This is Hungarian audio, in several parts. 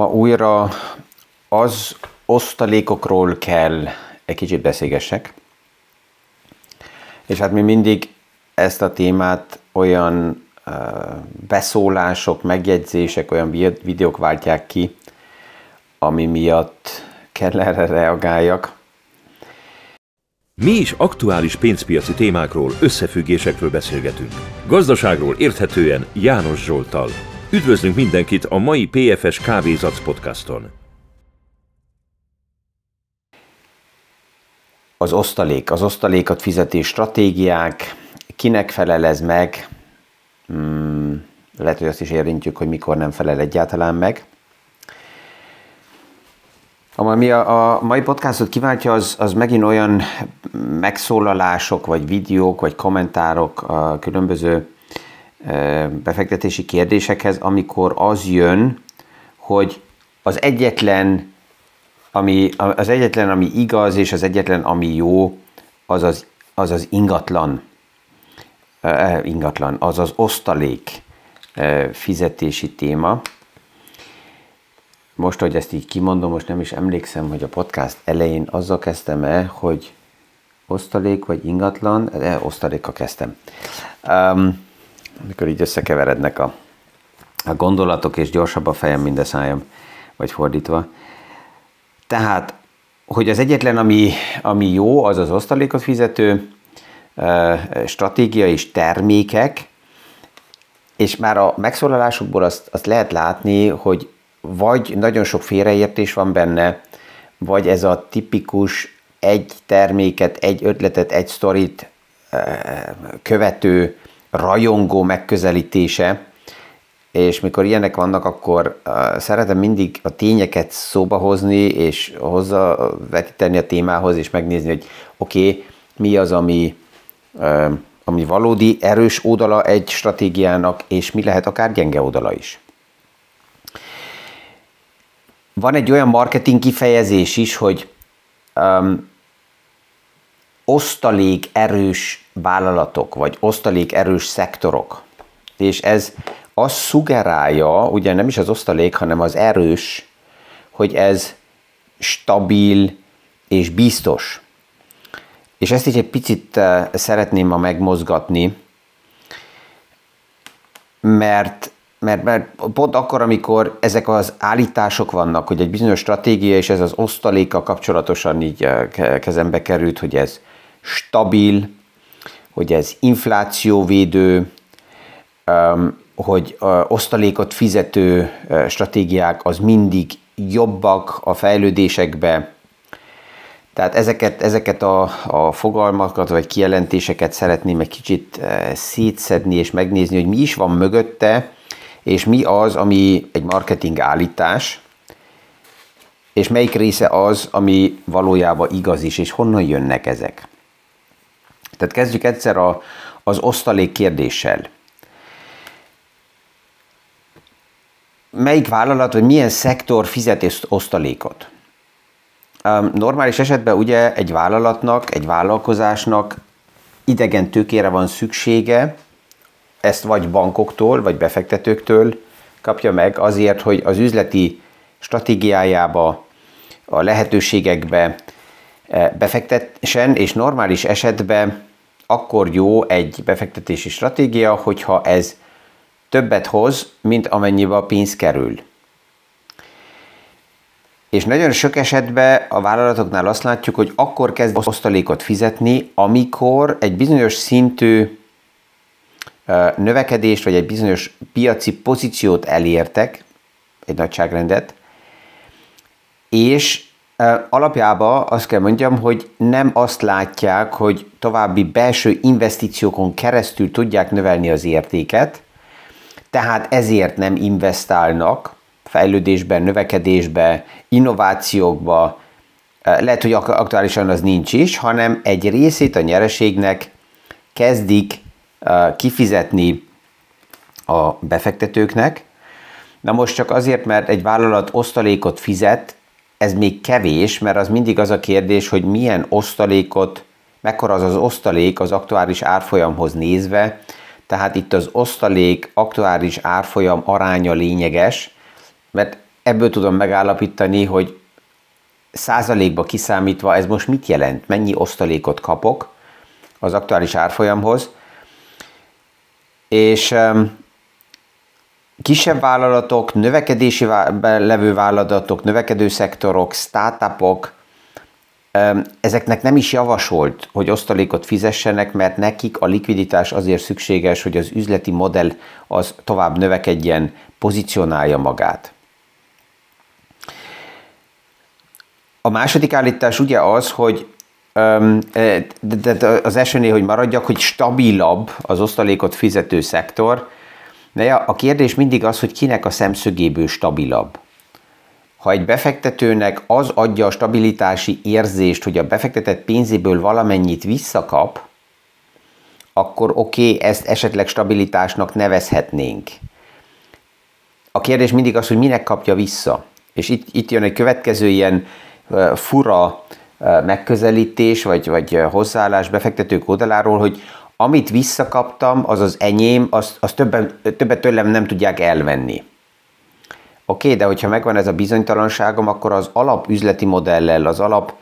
Ma újra az osztalékokról kell egy kicsit beszélgessek. És hát mi mindig ezt a témát olyan beszólások, megjegyzések, olyan videók váltják ki, ami miatt kell erre reagáljak. Mi is aktuális pénzpiaci témákról, összefüggésekről beszélgetünk. Gazdaságról érthetően János Zsoltal. Üdvözlünk mindenkit a mai PFS Kávézac podcaston. Az osztalék, az osztalékat fizetés stratégiák, kinek felel ez meg, hmm, lehet, hogy azt is érintjük, hogy mikor nem felel egyáltalán meg. Ami a, a mai podcastot kiváltja, az, az megint olyan megszólalások, vagy videók, vagy kommentárok a különböző befektetési kérdésekhez, amikor az jön, hogy az egyetlen, ami, az egyetlen, ami igaz, és az egyetlen, ami jó, az az, az, az ingatlan, uh, ingatlan, az az osztalék uh, fizetési téma. Most, hogy ezt így kimondom, most nem is emlékszem, hogy a podcast elején azzal kezdtem el, hogy osztalék vagy ingatlan, de osztalékkal kezdtem. Um, amikor így összekeverednek a, a gondolatok, és gyorsabb a fejem, mint a szájam, vagy fordítva. Tehát, hogy az egyetlen, ami, ami jó, az az osztalékot fizető stratégia és termékek, és már a megszólalásokból azt, azt lehet látni, hogy vagy nagyon sok félreértés van benne, vagy ez a tipikus egy terméket, egy ötletet, egy sztorit követő rajongó megközelítése, és mikor ilyenek vannak, akkor szeretem mindig a tényeket szóba hozni, és hozzávetíteni a témához, és megnézni, hogy oké, okay, mi az, ami, ami valódi erős oldala egy stratégiának, és mi lehet akár gyenge oldala is. Van egy olyan marketing kifejezés is, hogy um, osztalék erős vállalatok, vagy osztalék erős szektorok. És ez azt szugerálja, ugye nem is az osztalék, hanem az erős, hogy ez stabil és biztos. És ezt is egy picit eh, szeretném ma megmozgatni, mert, mert, mert pont akkor, amikor ezek az állítások vannak, hogy egy bizonyos stratégia és ez az osztaléka kapcsolatosan így eh, kezembe került, hogy ez stabil, hogy ez inflációvédő, hogy osztalékot fizető stratégiák az mindig jobbak a fejlődésekbe. Tehát ezeket, ezeket a, a fogalmakat vagy kijelentéseket szeretném egy kicsit szétszedni és megnézni, hogy mi is van mögötte, és mi az, ami egy marketing állítás, és melyik része az, ami valójában igaz is, és honnan jönnek ezek. Tehát kezdjük egyszer a, az osztalék kérdéssel. Melyik vállalat, vagy milyen szektor fizet osztalékot? Normális esetben ugye egy vállalatnak, egy vállalkozásnak idegen tőkére van szüksége, ezt vagy bankoktól, vagy befektetőktől kapja meg azért, hogy az üzleti stratégiájába, a lehetőségekbe eh, befektessen, és normális esetben akkor jó egy befektetési stratégia, hogyha ez többet hoz, mint amennyibe a pénz kerül. És nagyon sok esetben a vállalatoknál azt látjuk, hogy akkor kezd osztalékot fizetni, amikor egy bizonyos szintű növekedést, vagy egy bizonyos piaci pozíciót elértek, egy nagyságrendet, és Alapjában azt kell mondjam, hogy nem azt látják, hogy további belső investíciókon keresztül tudják növelni az értéket, tehát ezért nem investálnak fejlődésbe, növekedésbe, innovációkba, lehet, hogy aktuálisan az nincs is, hanem egy részét a nyereségnek kezdik kifizetni a befektetőknek. Na most csak azért, mert egy vállalat osztalékot fizet, ez még kevés, mert az mindig az a kérdés, hogy milyen osztalékot, mekkora az az osztalék az aktuális árfolyamhoz nézve, tehát itt az osztalék aktuális árfolyam aránya lényeges, mert ebből tudom megállapítani, hogy százalékba kiszámítva ez most mit jelent, mennyi osztalékot kapok az aktuális árfolyamhoz, és kisebb vállalatok, növekedési levő vállalatok, növekedő szektorok, startupok, ezeknek nem is javasolt, hogy osztalékot fizessenek, mert nekik a likviditás azért szükséges, hogy az üzleti modell az tovább növekedjen, pozícionálja magát. A második állítás ugye az, hogy de az elsőnél, hogy maradjak, hogy stabilabb az osztalékot fizető szektor, de a kérdés mindig az, hogy kinek a szemszögéből stabilabb. Ha egy befektetőnek az adja a stabilitási érzést, hogy a befektetett pénzéből valamennyit visszakap, akkor oké, okay, ezt esetleg stabilitásnak nevezhetnénk. A kérdés mindig az, hogy minek kapja vissza. És itt, itt jön egy következő ilyen fura megközelítés, vagy, vagy hozzáállás befektetők oldaláról, hogy amit visszakaptam, az az enyém, azt, azt többen, többet tőlem nem tudják elvenni. Oké, de hogyha megvan ez a bizonytalanságom, akkor az alap üzleti modellel, az alap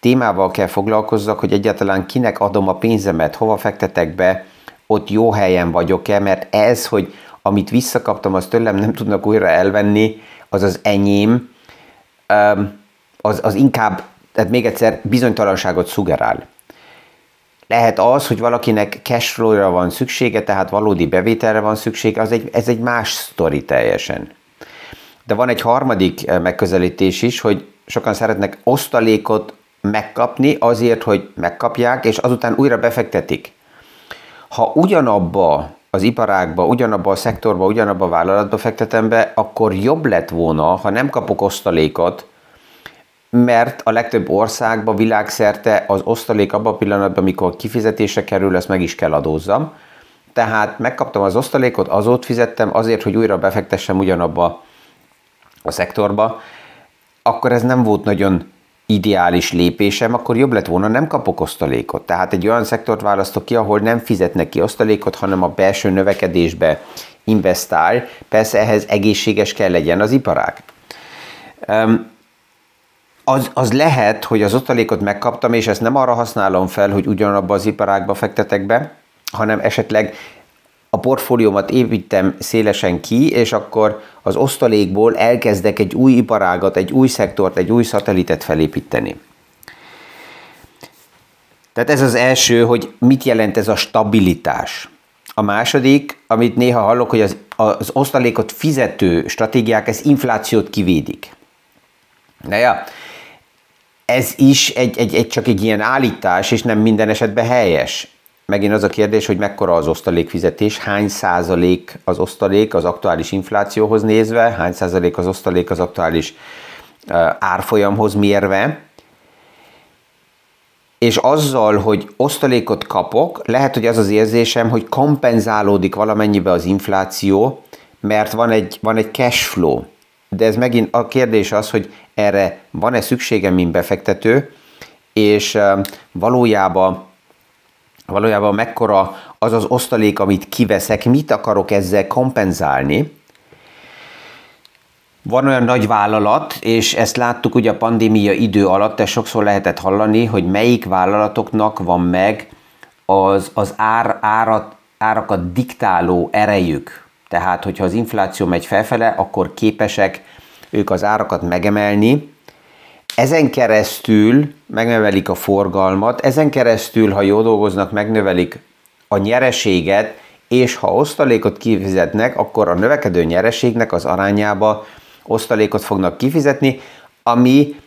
témával kell foglalkozzak, hogy egyáltalán kinek adom a pénzemet, hova fektetek be, ott jó helyen vagyok-e, mert ez, hogy amit visszakaptam, azt tőlem nem tudnak újra elvenni, az az enyém, az, az inkább, tehát még egyszer bizonytalanságot szugerál. Lehet az, hogy valakinek cashflow-ra van szüksége, tehát valódi bevételre van szüksége, az egy, ez egy más sztori teljesen. De van egy harmadik eh, megközelítés is, hogy sokan szeretnek osztalékot megkapni azért, hogy megkapják, és azután újra befektetik. Ha ugyanabba az iparágba, ugyanabba a szektorba, ugyanabba a vállalatba fektetem be, akkor jobb lett volna, ha nem kapok osztalékot, mert a legtöbb országban világszerte az osztalék abban a pillanatban, amikor kifizetése kerül, ezt meg is kell adózzam. Tehát megkaptam az osztalékot, azót fizettem azért, hogy újra befektessem ugyanabba a szektorba, akkor ez nem volt nagyon ideális lépésem, akkor jobb lett volna, nem kapok osztalékot. Tehát egy olyan szektort választok ki, ahol nem fizetnek ki osztalékot, hanem a belső növekedésbe investál. Persze ehhez egészséges kell legyen az iparág. Az, az lehet, hogy az osztalékot megkaptam, és ezt nem arra használom fel, hogy ugyanabba az iparágba fektetek be, hanem esetleg a portfóliómat építem szélesen ki, és akkor az osztalékból elkezdek egy új iparágat, egy új szektort, egy új szatelitet felépíteni. Tehát ez az első, hogy mit jelent ez a stabilitás. A második, amit néha hallok, hogy az, az osztalékot fizető stratégiák, ez inflációt kivédik. Na ja, ez is egy, egy, egy, csak egy ilyen állítás, és nem minden esetben helyes megint az a kérdés, hogy mekkora az osztalékfizetés, hány százalék az osztalék az aktuális inflációhoz nézve, hány százalék az osztalék az aktuális árfolyamhoz mérve, és azzal, hogy osztalékot kapok, lehet, hogy az az érzésem, hogy kompenzálódik valamennyibe az infláció, mert van egy, van egy cash flow. De ez megint a kérdés az, hogy erre van-e szükségem, mint befektető, és valójában valójában mekkora az az osztalék, amit kiveszek, mit akarok ezzel kompenzálni. Van olyan nagy vállalat, és ezt láttuk ugye a pandémia idő alatt, ezt sokszor lehetett hallani, hogy melyik vállalatoknak van meg az, az ár, árat, árakat diktáló erejük. Tehát, hogyha az infláció megy felfele, akkor képesek ők az árakat megemelni, ezen keresztül megnövelik a forgalmat, ezen keresztül, ha jól dolgoznak, megnövelik a nyereséget, és ha osztalékot kifizetnek, akkor a növekedő nyereségnek az arányába osztalékot fognak kifizetni, ami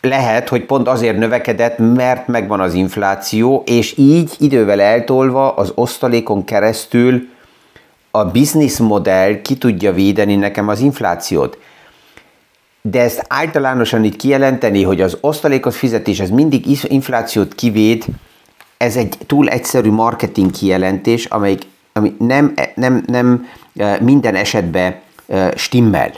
lehet, hogy pont azért növekedett, mert megvan az infláció, és így idővel eltolva az osztalékon keresztül a business modell ki tudja védeni nekem az inflációt de ezt általánosan itt kijelenteni, hogy az osztalékot fizetés, ez mindig inflációt kivéd, ez egy túl egyszerű marketing kijelentés, amelyik, ami nem, nem, nem e, minden esetben e, stimmel.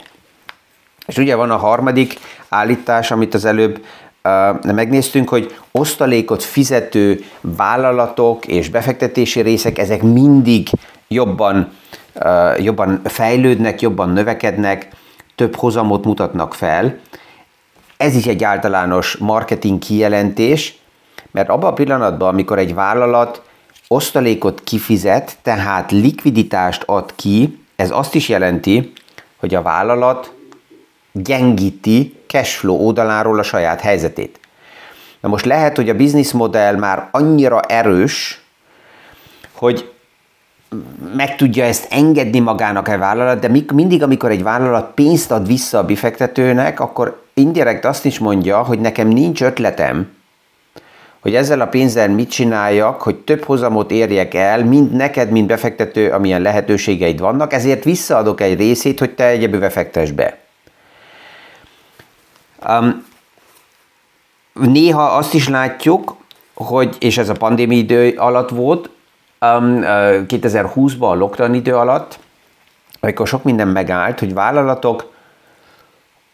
És ugye van a harmadik állítás, amit az előbb uh, megnéztünk, hogy osztalékot fizető vállalatok és befektetési részek, ezek mindig jobban, jobban fejlődnek, jobban növekednek, több hozamot mutatnak fel. Ez is egy általános marketing kijelentés, mert abban a pillanatban, amikor egy vállalat osztalékot kifizet, tehát likviditást ad ki, ez azt is jelenti, hogy a vállalat gyengíti cashflow oldaláról a saját helyzetét. Na most lehet, hogy a bizniszmodell már annyira erős, hogy meg tudja ezt engedni magának egy vállalat, de mindig, amikor egy vállalat pénzt ad vissza a befektetőnek, akkor indirekt azt is mondja, hogy nekem nincs ötletem, hogy ezzel a pénzzel mit csináljak, hogy több hozamot érjek el, mind neked, mind befektető, amilyen lehetőségeid vannak, ezért visszaadok egy részét, hogy te egyébbe fektess be. Um, néha azt is látjuk, hogy, és ez a pandémia idő alatt volt, 2020-ban a lockdown idő alatt, amikor sok minden megállt, hogy vállalatok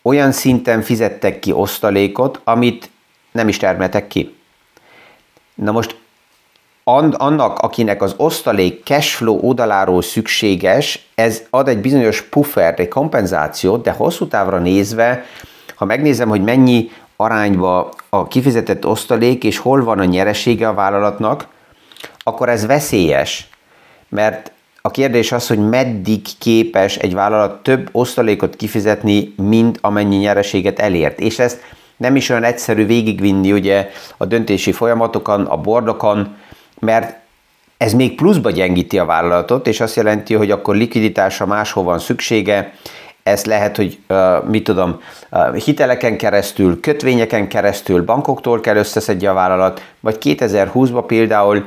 olyan szinten fizettek ki osztalékot, amit nem is termeltek ki. Na most annak, akinek az osztalék cashflow oldaláról szükséges, ez ad egy bizonyos puffert, egy kompenzációt, de hosszú távra nézve, ha megnézem, hogy mennyi arányba a kifizetett osztalék, és hol van a nyeresége a vállalatnak, akkor ez veszélyes, mert a kérdés az, hogy meddig képes egy vállalat több osztalékot kifizetni, mint amennyi nyereséget elért. És ezt nem is olyan egyszerű végigvinni ugye a döntési folyamatokon, a bordokon, mert ez még pluszba gyengíti a vállalatot, és azt jelenti, hogy akkor likviditásra máshol van szüksége, ez lehet, hogy mit tudom, hiteleken keresztül, kötvényeken keresztül, bankoktól kell összeszedje a vállalat, vagy 2020-ban például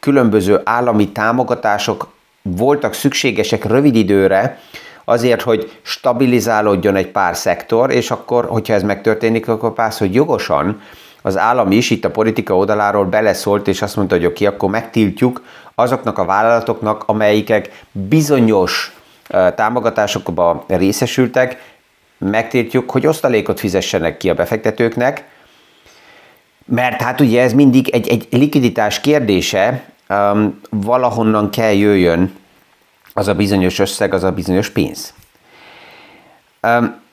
különböző állami támogatások voltak szükségesek rövid időre, azért, hogy stabilizálódjon egy pár szektor, és akkor, hogyha ez megtörténik, akkor persze, hogy jogosan az állam is itt a politika oldaláról beleszólt, és azt mondta, hogy oké, akkor megtiltjuk azoknak a vállalatoknak, amelyikek bizonyos támogatásokba részesültek, megtiltjuk, hogy osztalékot fizessenek ki a befektetőknek, mert hát ugye ez mindig egy, egy likviditás kérdése, um, valahonnan kell jöjjön az a bizonyos összeg, az a bizonyos pénz. Um,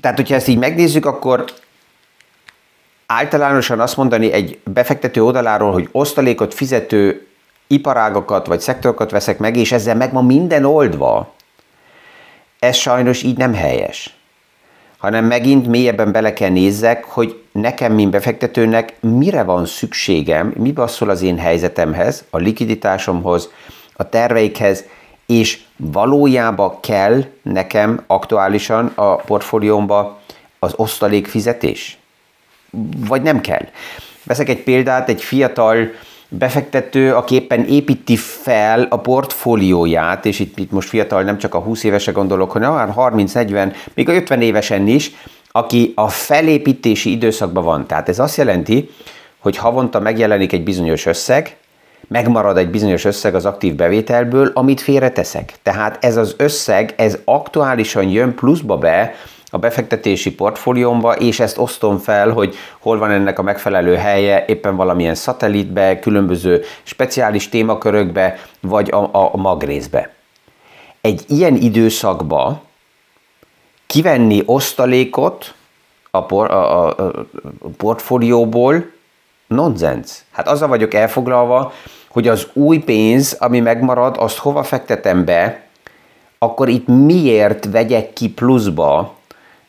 tehát, hogyha ezt így megnézzük, akkor általánosan azt mondani egy befektető oldaláról, hogy osztalékot fizető iparágokat vagy szektorokat veszek meg, és ezzel meg van minden oldva, ez sajnos így nem helyes. Hanem megint mélyebben bele kell nézzek, hogy nekem, mint befektetőnek mire van szükségem, mi basszol az én helyzetemhez, a likviditásomhoz, a terveikhez, és valójában kell nekem aktuálisan a portfóliómba az osztalék fizetés? Vagy nem kell? Veszek egy példát, egy fiatal befektető, aki éppen építi fel a portfólióját, és itt, itt most fiatal nem csak a 20 évese gondolok, hanem már 30-40, még a 50 évesen is, aki a felépítési időszakban van. Tehát ez azt jelenti, hogy havonta megjelenik egy bizonyos összeg, megmarad egy bizonyos összeg az aktív bevételből, amit félreteszek. Tehát ez az összeg, ez aktuálisan jön pluszba be a befektetési portfóliómba, és ezt osztom fel, hogy hol van ennek a megfelelő helye, éppen valamilyen szatellitbe, különböző speciális témakörökbe, vagy a, a, a magrészbe. Egy ilyen időszakba kivenni osztalékot a, por, a, a, a portfólióból, nonsens. Hát azzal vagyok elfoglalva, hogy az új pénz, ami megmarad, azt hova fektetem be, akkor itt miért vegyek ki pluszba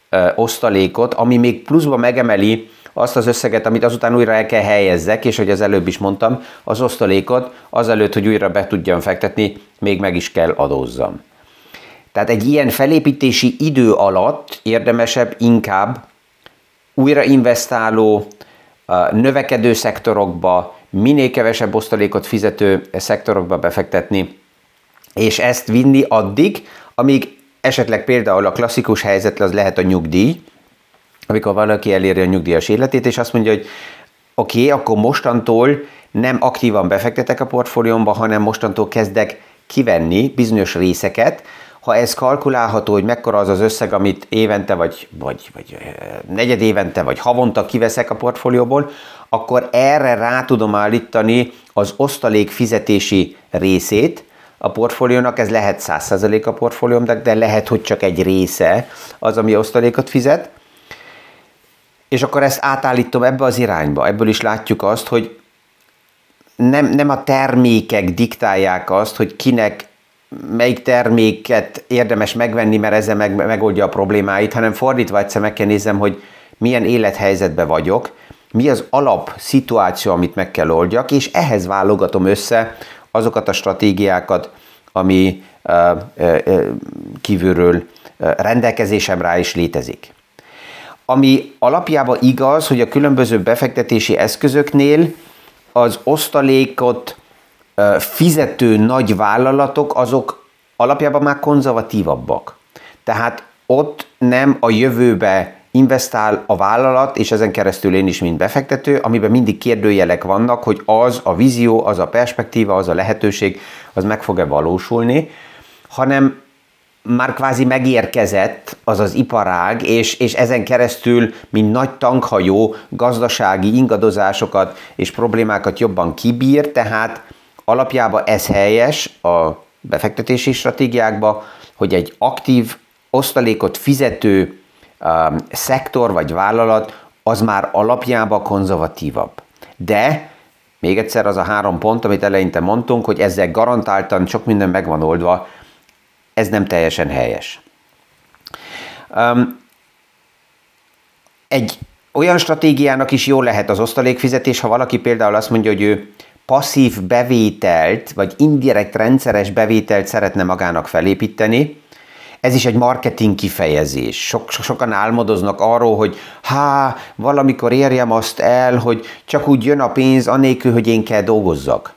ö, osztalékot, ami még pluszba megemeli azt az összeget, amit azután újra el kell helyezzek, és hogy az előbb is mondtam, az osztalékot azelőtt, hogy újra be tudjam fektetni, még meg is kell adózzam. Tehát egy ilyen felépítési idő alatt érdemesebb inkább újra investáló, növekedő szektorokba, minél kevesebb osztalékot fizető szektorokba befektetni, és ezt vinni addig, amíg esetleg például a klasszikus helyzet az lehet a nyugdíj, amikor valaki eléri a nyugdíjas életét, és azt mondja, hogy oké, okay, akkor mostantól nem aktívan befektetek a portfóliómba, hanem mostantól kezdek kivenni bizonyos részeket, ha ez kalkulálható, hogy mekkora az az összeg, amit évente, vagy, vagy, vagy negyed évente, vagy havonta kiveszek a portfólióból, akkor erre rá tudom állítani az osztalék fizetési részét, a portfóliónak, ez lehet 100% a portfóliómnak, de lehet, hogy csak egy része az, ami osztalékot fizet, és akkor ezt átállítom ebbe az irányba. Ebből is látjuk azt, hogy nem, nem a termékek diktálják azt, hogy kinek melyik terméket érdemes megvenni, mert ezzel meg, megoldja a problémáit, hanem fordítva egyszer meg kell nézem, hogy milyen élethelyzetben vagyok, mi az alap szituáció, amit meg kell oldjak, és ehhez válogatom össze azokat a stratégiákat, ami uh, uh, kívülről uh, rendelkezésemre is létezik. Ami alapjában igaz, hogy a különböző befektetési eszközöknél az osztalékot fizető nagy vállalatok, azok alapjában már konzervatívabbak. Tehát ott nem a jövőbe investál a vállalat, és ezen keresztül én is, mint befektető, amiben mindig kérdőjelek vannak, hogy az a vízió, az a perspektíva, az a lehetőség, az meg fog-e valósulni, hanem már kvázi megérkezett az az iparág, és, és ezen keresztül, mint nagy tankhajó, gazdasági ingadozásokat és problémákat jobban kibír, tehát alapjában ez helyes a befektetési stratégiákba, hogy egy aktív osztalékot fizető um, szektor vagy vállalat az már alapjában konzervatívabb. De még egyszer az a három pont, amit eleinte mondtunk, hogy ezzel garantáltan sok minden meg van oldva, ez nem teljesen helyes. Um, egy olyan stratégiának is jó lehet az osztalékfizetés, ha valaki például azt mondja, hogy ő passzív bevételt, vagy indirekt rendszeres bevételt szeretne magának felépíteni, ez is egy marketing kifejezés. Sok, sokan álmodoznak arról, hogy há, valamikor érjem azt el, hogy csak úgy jön a pénz, anélkül, hogy én kell dolgozzak.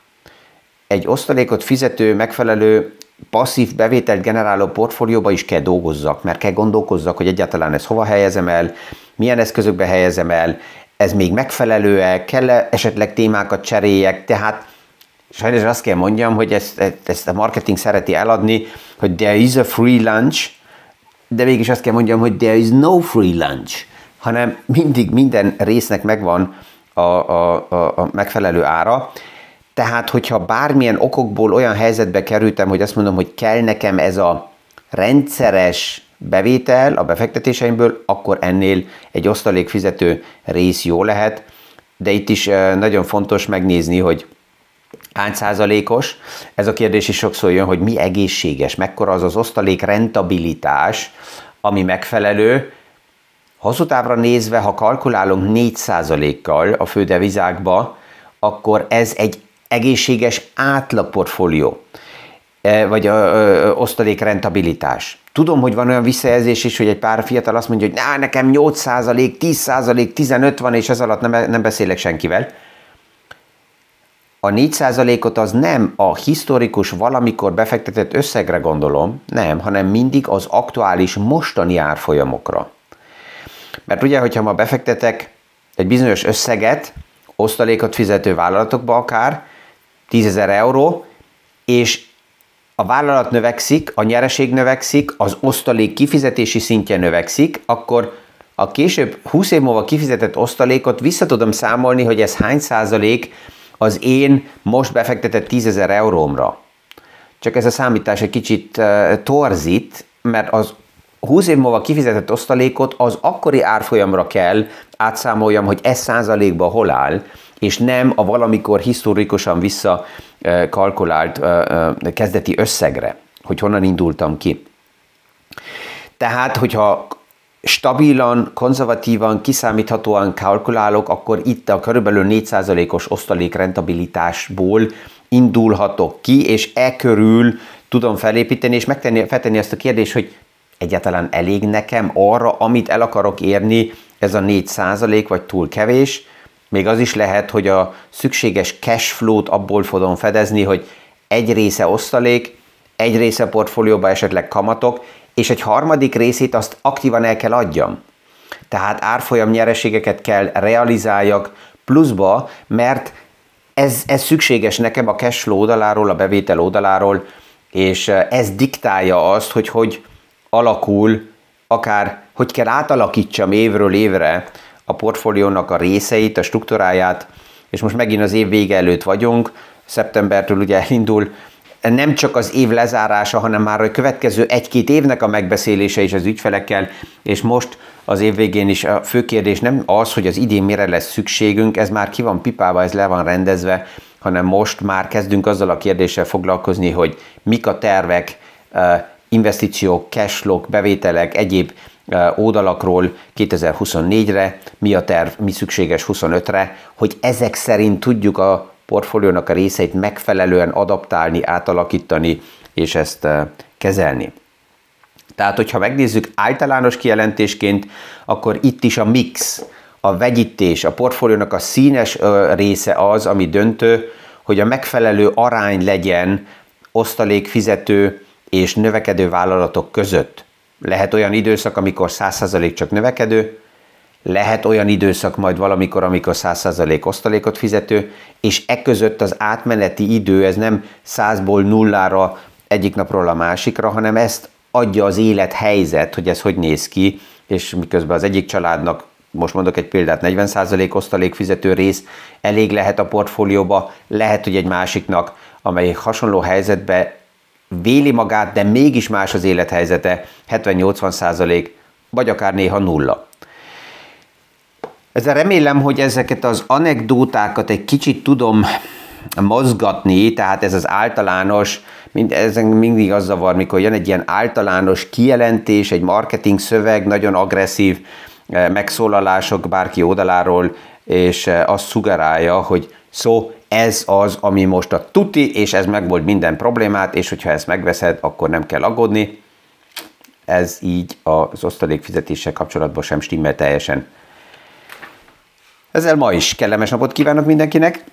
Egy osztalékot fizető, megfelelő passzív bevételt generáló portfólióba is kell dolgozzak, mert kell gondolkozzak, hogy egyáltalán ezt hova helyezem el, milyen eszközökbe helyezem el, ez még megfelelő-e, kell esetleg témákat cseréljek, tehát sajnos azt kell mondjam, hogy ezt, ezt a marketing szereti eladni, hogy there is a free lunch, de mégis azt kell mondjam, hogy there is no free lunch, hanem mindig minden résznek megvan a, a, a, a megfelelő ára. Tehát, hogyha bármilyen okokból olyan helyzetbe kerültem, hogy azt mondom, hogy kell nekem ez a rendszeres bevétel a befektetéseimből, akkor ennél egy osztalékfizető rész jó lehet, de itt is nagyon fontos megnézni, hogy hány százalékos. Ez a kérdés is sokszor jön, hogy mi egészséges, mekkora az az osztalék rentabilitás, ami megfelelő. Hosszú távra nézve, ha kalkulálunk 4 százalékkal a fődevizákba, akkor ez egy egészséges átlagportfólió, vagy osztalék rentabilitás. Tudom, hogy van olyan visszajelzés is, hogy egy pár fiatal azt mondja, hogy Ná, nekem 8%, 10%, 15 van, és ez alatt nem, nem beszélek senkivel. A 4%-ot az nem a historikus valamikor befektetett összegre gondolom, nem, hanem mindig az aktuális mostani árfolyamokra. Mert ugye, hogyha ma befektetek egy bizonyos összeget, osztalékot fizető vállalatokba akár, 10 euró, és a vállalat növekszik, a nyereség növekszik, az osztalék kifizetési szintje növekszik, akkor a később 20 év múlva kifizetett osztalékot vissza tudom számolni, hogy ez hány százalék az én most befektetett 10 ezer eurómra. Csak ez a számítás egy kicsit torzít, mert az 20 év múlva kifizetett osztalékot az akkori árfolyamra kell átszámoljam, hogy ez százalékban hol áll, és nem a valamikor historikusan visszakalkulált kezdeti összegre, hogy honnan indultam ki. Tehát, hogyha stabilan, konzervatívan, kiszámíthatóan kalkulálok, akkor itt a körülbelül 4%-os osztalék rentabilitásból indulhatok ki, és e körül tudom felépíteni, és megtenni, feltenni azt a kérdést, hogy egyáltalán elég nekem arra, amit el akarok érni, ez a 4% vagy túl kevés, még az is lehet, hogy a szükséges cash flow-t abból fogom fedezni, hogy egy része osztalék, egy része portfólióba esetleg kamatok, és egy harmadik részét azt aktívan el kell adjam. Tehát árfolyam nyereségeket kell realizáljak pluszba, mert ez, ez szükséges nekem a cash flow oldaláról, a bevétel oldaláról, és ez diktálja azt, hogy hogy alakul, akár hogy kell átalakítsam évről évre a portfóliónak a részeit, a struktúráját, és most megint az év vége előtt vagyunk, szeptembertől ugye elindul. Nem csak az év lezárása, hanem már a következő egy-két évnek a megbeszélése is az ügyfelekkel, és most az év végén is a fő kérdés nem az, hogy az idén mire lesz szükségünk, ez már ki van pipálva, ez le van rendezve, hanem most már kezdünk azzal a kérdéssel foglalkozni, hogy mik a tervek, investíciók, cashflow, bevételek, egyéb oldalakról 2024-re, mi a terv, mi szükséges 25-re, hogy ezek szerint tudjuk a portfóliónak a részeit megfelelően adaptálni, átalakítani és ezt kezelni. Tehát, hogyha megnézzük általános kijelentésként, akkor itt is a mix, a vegyítés, a portfóliónak a színes része az, ami döntő, hogy a megfelelő arány legyen osztalék fizető és növekedő vállalatok között. Lehet olyan időszak, amikor 100% csak növekedő, lehet olyan időszak majd valamikor, amikor 100% osztalékot fizető, és e között az átmeneti idő, ez nem 100-ból nullára egyik napról a másikra, hanem ezt adja az élethelyzet, hogy ez hogy néz ki, és miközben az egyik családnak, most mondok egy példát, 40% osztalék fizető rész elég lehet a portfólióba, lehet, hogy egy másiknak, amely hasonló helyzetbe véli magát, de mégis más az élethelyzete, 70-80 vagy akár néha nulla. Ezzel remélem, hogy ezeket az anekdótákat egy kicsit tudom mozgatni, tehát ez az általános, mind, ezen mindig az zavar, mikor jön egy ilyen általános kijelentés, egy marketing szöveg, nagyon agresszív eh, megszólalások bárki oldaláról, és eh, azt szugerálja, hogy szó, ez az, ami most a tuti, és ez megold minden problémát, és hogyha ezt megveszed, akkor nem kell aggódni. Ez így az osztalékfizetéssel kapcsolatban sem stimmel teljesen. Ezzel ma is kellemes napot kívánok mindenkinek,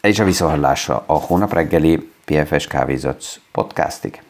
és a visszahallásra a hónap reggeli PFS Kávézac podcastig.